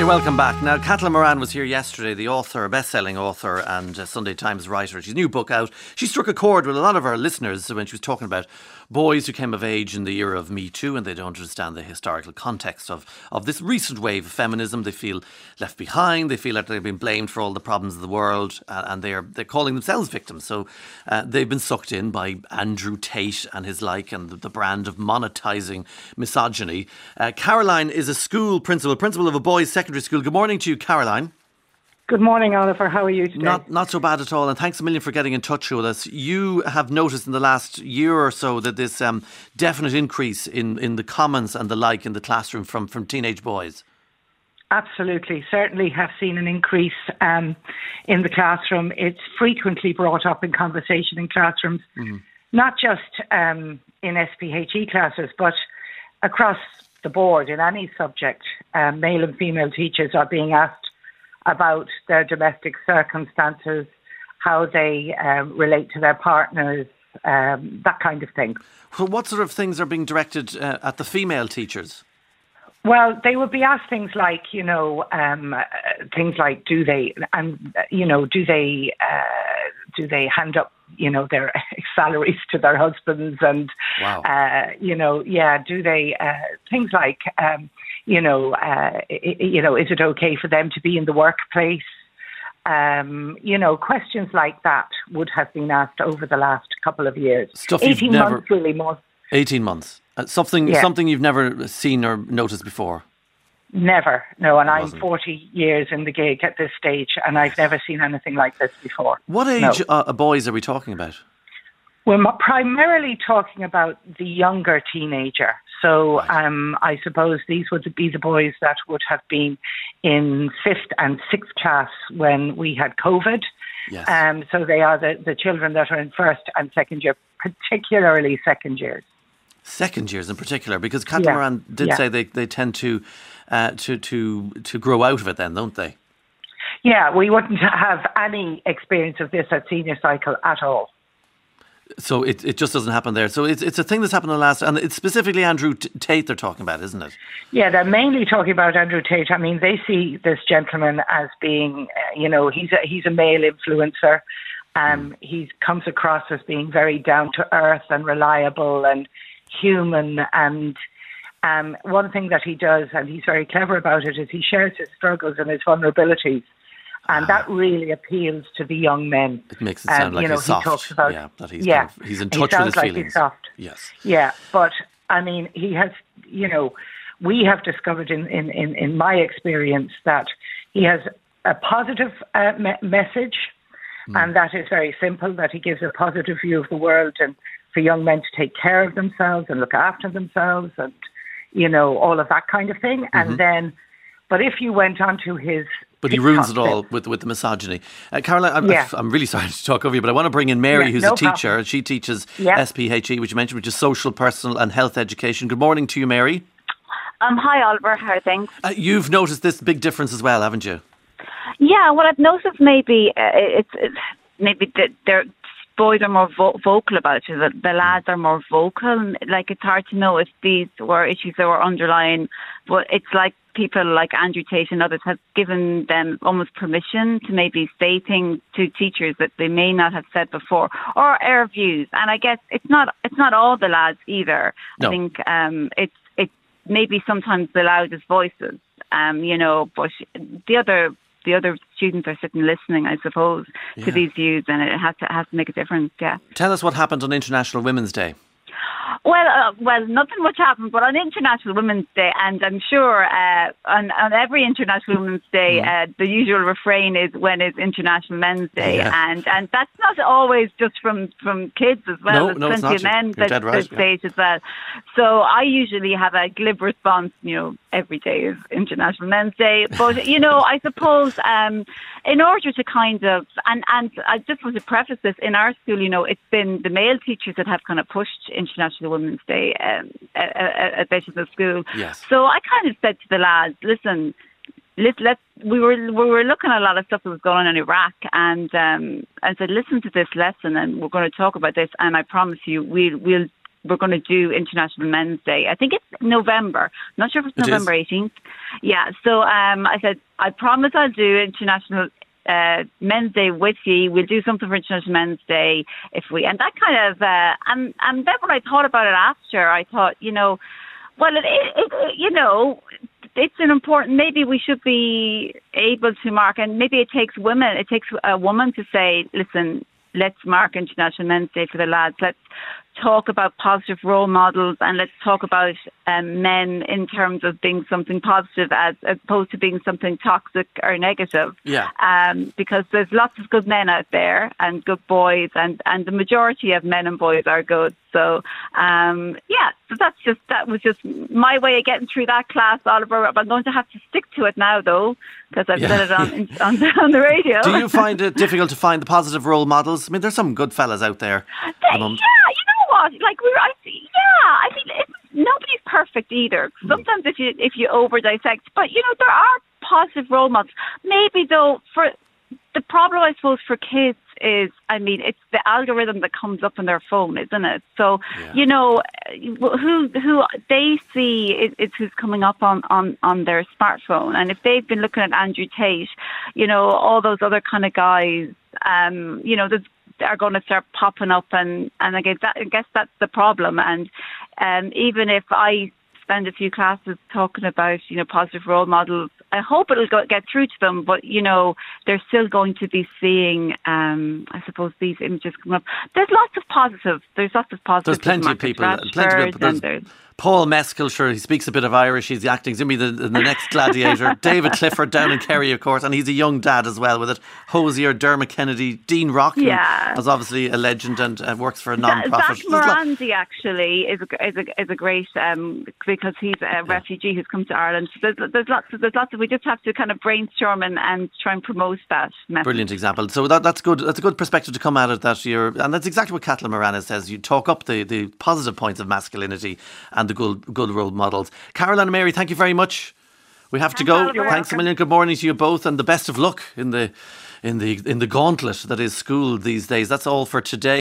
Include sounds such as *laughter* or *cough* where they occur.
You're welcome back. Now, Caitlin Moran was here yesterday, the author, best-selling author and uh, Sunday Times writer. She's new book out. She struck a chord with a lot of our listeners when she was talking about boys who came of age in the era of Me Too and they don't understand the historical context of, of this recent wave of feminism. They feel left behind. They feel like they've been blamed for all the problems of the world uh, and they're, they're calling themselves victims. So uh, they've been sucked in by Andrew Tate and his like and the, the brand of monetizing misogyny. Uh, Caroline is a school principal, principal of a boys' secondary school. Good morning to you, Caroline. Good morning, Oliver. How are you today? Not, not so bad at all. And thanks a million for getting in touch with us. You have noticed in the last year or so that this um, definite increase in, in the comments and the like in the classroom from, from teenage boys. Absolutely. Certainly have seen an increase um, in the classroom. It's frequently brought up in conversation in classrooms, mm-hmm. not just um, in SPHE classes, but across the board in any subject. Um, male and female teachers are being asked about their domestic circumstances, how they um, relate to their partners, um, that kind of thing. Well, what sort of things are being directed uh, at the female teachers? Well, they would be asked things like, you know, um, uh, things like, do they, and uh, you know, do they, uh, do they hand up, you know, their *laughs* salaries to their husbands, and, wow. Uh, you know, yeah, do they, uh, things like, um, you know, uh, you know, is it okay for them to be in the workplace? Um, you know, questions like that would have been asked over the last couple of years. Stuff 18 never, months, really more. 18 months. Uh, something, yeah. something you've never seen or noticed before. Never, no, and I'm 40 years in the gig at this stage, and I've never seen anything like this before. What age no. uh, boys are we talking about? We're primarily talking about the younger teenager. So um, I suppose these would be the boys that would have been in fifth and sixth class when we had COVID. Yes. Um, so they are the, the children that are in first and second year, particularly second years. Second years in particular, because Caitlin Moran yeah. did yeah. say they, they tend to, uh, to to to grow out of it then, don't they? Yeah, we wouldn't *laughs* have any experience of this at senior cycle at all. So it, it just doesn't happen there. So it's it's a thing that's happened in the last, and it's specifically Andrew Tate they're talking about, isn't it? Yeah, they're mainly talking about Andrew Tate. I mean, they see this gentleman as being, uh, you know, he's a, he's a male influencer. Um. He comes across as being very down to earth and reliable and human. And um, one thing that he does, and he's very clever about it, is he shares his struggles and his vulnerabilities and that really appeals to the young men. It makes it sound um, like you know, he's soft. He talks about, yeah, that he's yeah, kind of, he's in touch he with his like feelings. He's soft. Yes. Yeah, but I mean, he has. You know, we have discovered in in in, in my experience that he has a positive uh, me- message, mm. and that is very simple. That he gives a positive view of the world and for young men to take care of themselves and look after themselves and you know all of that kind of thing, mm-hmm. and then. But if you went onto his but he ruins it all with with the misogyny. Uh, Caroline, I'm, yeah. I'm, really *laughs* sorry to talk over you, but I want to bring in Mary, yeah, who's no a teacher. Problem. She teaches. SPHE, which you mentioned, which is social, personal, and health education. Good morning to you, Mary. Um, hi, Oliver. How are things? Uh, you've noticed this big difference as well, haven't you? Yeah, what I've noticed maybe uh, it's, it's maybe they're boys are more vo- vocal about it. The, the lads are more vocal. Like it's hard to know if these were issues that were underlying, but it's like people like Andrew Tate and others have given them almost permission to maybe say things to teachers that they may not have said before, or air views. And I guess it's not it's not all the lads either. No. I think um, it's it's maybe sometimes the loudest voices. Um, you know, but the other the other students are sitting listening, I suppose, yeah. to these views, and it has to has to make a difference. Yeah. Tell us what happened on International Women's Day. Well, uh, well, nothing much happened, but on International Women's Day, and I'm sure uh, on, on every International Women's Day, mm. uh, the usual refrain is "When is International Men's Day?" Yeah. and and that's not always just from from kids as well. No, There's no, plenty of men that, that, right, it as well. So I usually have a glib response. You know, every day is International Men's Day, but you know, I suppose um, in order to kind of and and I just want to preface this in our school, you know, it's been the male teachers that have kind of pushed International Women's Day um, at, at the School. Yes. So I kind of said to the lads, listen, let let we were we were looking at a lot of stuff that was going on in Iraq, and um, I said, listen to this lesson, and we're going to talk about this, and I promise you, we'll we'll we're going to do International Men's Day. I think it's November. I'm not sure if it's It is. November 18th. Yeah. So um, I said I promise I'll do International uh, Men's Day with you. We'll do something for International Men's Day if we. And that kind of uh, and and then when I thought about it after, I thought you know, well, it, it, it you know. It's an important. Maybe we should be able to mark, and maybe it takes women. It takes a woman to say, "Listen, let's mark International Men's Day for the lads. Let's talk about positive role models and let's talk about um, men in terms of being something positive as, opposed to being something toxic or negative. Yeah. Um, because there's lots of good men out there and good boys, and, and the majority of men and boys are good. So, um, yeah, so that's just that was just my way of getting through that class, Oliver. I'm going to have to stick to it now, though, because I've Yeah. said it on, *laughs* on, the- on the radio. Do you find it difficult to find the positive role models? I mean, there's some good fellas out there. at the yeah, you know what? Like we were, I. Yeah, I mean, it's, nobody's perfect either. Sometimes if you if you over dissect, but you know there are positive role models. Maybe though, for the problem I suppose for kids is, I mean, it's the algorithm that comes up on their phone, isn't it? So Yeah. you know, who who they see is, is who's coming up on, on on their smartphone, and if they've been looking at Andrew Tate, you know, all those other kind of guys, um, you know, there's are going to start popping up, and and again, that, I guess that's the problem. And um, even if I spend a few classes talking about you know positive role models, I hope it'll go, get through to them. But you know, they're still going to be seeing, um, I suppose, these images come up. There's lots of positive. There's lots of positive. There's plenty of people. Plenty of people. And There's there's Paul Mescal, sure, he speaks a bit of Irish. He's acting. He's going to be the, the next gladiator. *laughs* David Clifford down in Kerry, of course, and he's a young dad as well with it. Hozier, Dermot Kennedy, Dean Rock, who Yeah. is obviously a legend and uh, works for a non-profit. Zak Moradi actually is a, is a, is a great um, because he's a refugee who's come to Ireland. So there's, there's lots of, there's lots of we just have to kind of brainstorm and, and try and promote that message. Brilliant example. So that, that's good. That's a good perspective to come at it. That you're, and that's exactly what Caitlin Moran says. You talk up the, the positive points of masculinity and the good good role models. Caroline and Mary, thank you very much. We have to go. Oliver. Thanks a million. Good morning to you both, and the best of luck in the in the in the gauntlet that is school these days. That's all for today.